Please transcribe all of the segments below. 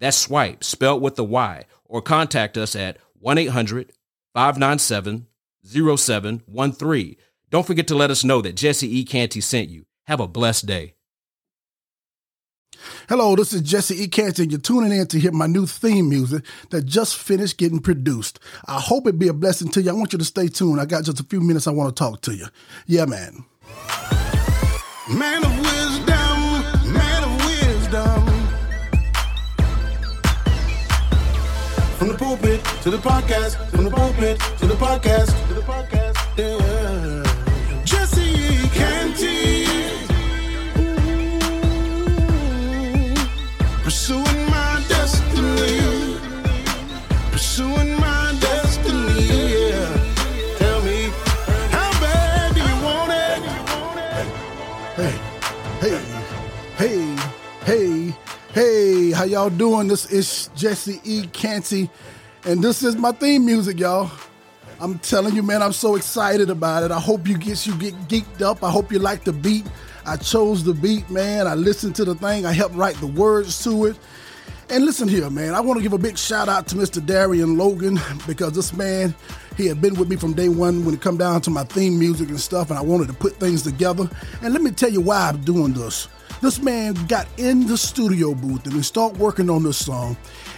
That's swipe, spelled with the Y, or contact us at 1 800 597 0713. Don't forget to let us know that Jesse E. Canty sent you. Have a blessed day. Hello, this is Jesse E. Canty, and you're tuning in to hear my new theme music that just finished getting produced. I hope it be a blessing to you. I want you to stay tuned. I got just a few minutes I want to talk to you. Yeah, man. Man of wisdom, From the pulpit to the podcast, from the pulpit to the podcast, to the podcast, yeah. How y'all doing? This is Jesse E. Canty, and this is my theme music, y'all. I'm telling you, man, I'm so excited about it. I hope you get you get geeked up. I hope you like the beat. I chose the beat, man. I listened to the thing. I helped write the words to it. And listen here, man. I want to give a big shout out to Mr. Darian Logan because this man, he had been with me from day one when it come down to my theme music and stuff, and I wanted to put things together. And let me tell you why I'm doing this. This man got in the studio booth and we start working on this song.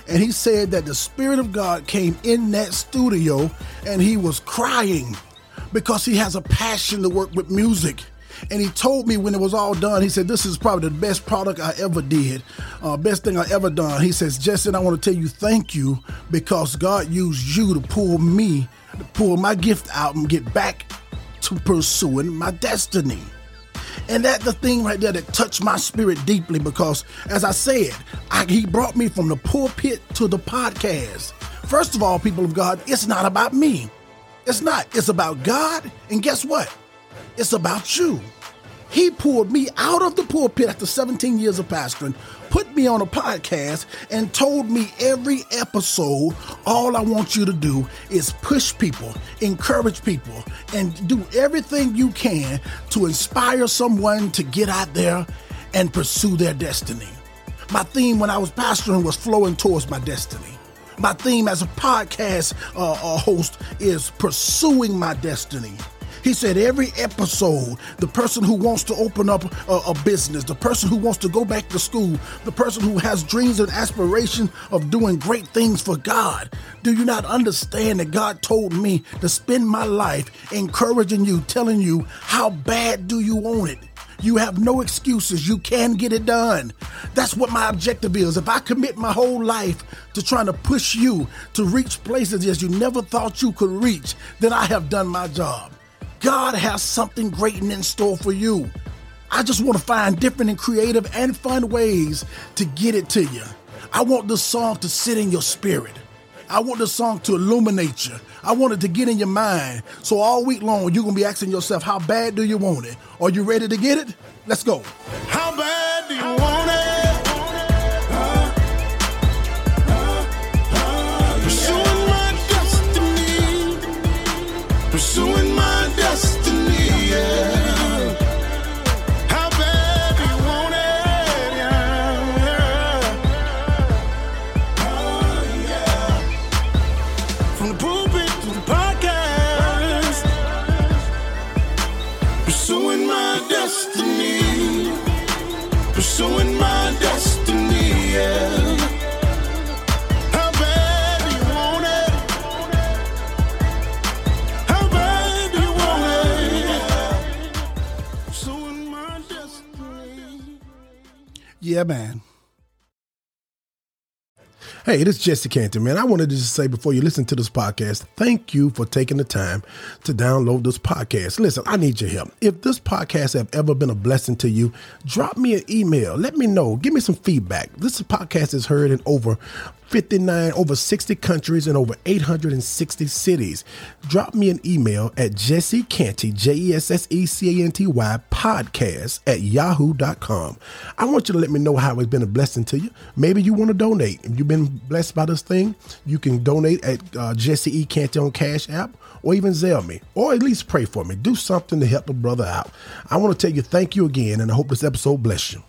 And he said that the Spirit of God came in that studio and he was crying because he has a passion to work with music. And he told me when it was all done, he said, This is probably the best product I ever did, uh, best thing I ever done. He says, Justin, I want to tell you thank you because God used you to pull me, to pull my gift out and get back to pursuing my destiny. And that the thing right there that touched my spirit deeply because, as I said, I, he brought me from the pulpit to the podcast. First of all, people of God, it's not about me. It's not. It's about God. And guess what? It's about you. He pulled me out of the pulpit after 17 years of pastoring, put me on a podcast, and told me every episode, all I want you to do is push people, encourage people, and do everything you can to inspire someone to get out there and pursue their destiny. My theme when I was pastoring was flowing towards my destiny. My theme as a podcast uh, uh, host is pursuing my destiny. He said every episode, the person who wants to open up a, a, business, the person who wants to go back to school, the person who has dreams and aspirations of doing great things for God. Do you not understand that God told me to spend my life encouraging you, telling you how bad do you want it? You have no excuses. You can get it done. That's what my objective is. If I commit my whole life to trying to push you to reach places as you never thought you could reach, then I have done my job. God has something great in store for you. I just want to find different and creative and fun ways to get it to you. I want this song to sit in your spirit. I want this song to illuminate you. I want it to get in your mind. So all week long, you're going to be asking yourself, how bad do you want it? Are you ready to get it? Let's go. Pursuing my destiny, yeah. How bad you want it? Yeah. Oh, yeah. From the pulpit to the podcast. Pursuing my destiny. Pursuing my destiny, yeah. Yeah, man. Hey, this is Jesse Canty, man. I wanted to just say before you listen to this podcast, thank you for taking the time to download this podcast. Listen, I need your help. If this podcast have ever been a blessing to you, drop me an email. Let me know. Give me some feedback. This podcast is heard in over 59, over 60 countries and over 860 cities. Drop me an email at Jesse Canty, J E S S E C A N T Y, podcast at yahoo.com. I want you to let me know how it's been a blessing to you. Maybe you want to donate. If you've been blessed by this thing, you can donate at uh, Jesse E. Canty on Cash App or even Zelle me, or at least pray for me. Do something to help a brother out. I want to tell you thank you again, and I hope this episode bless you.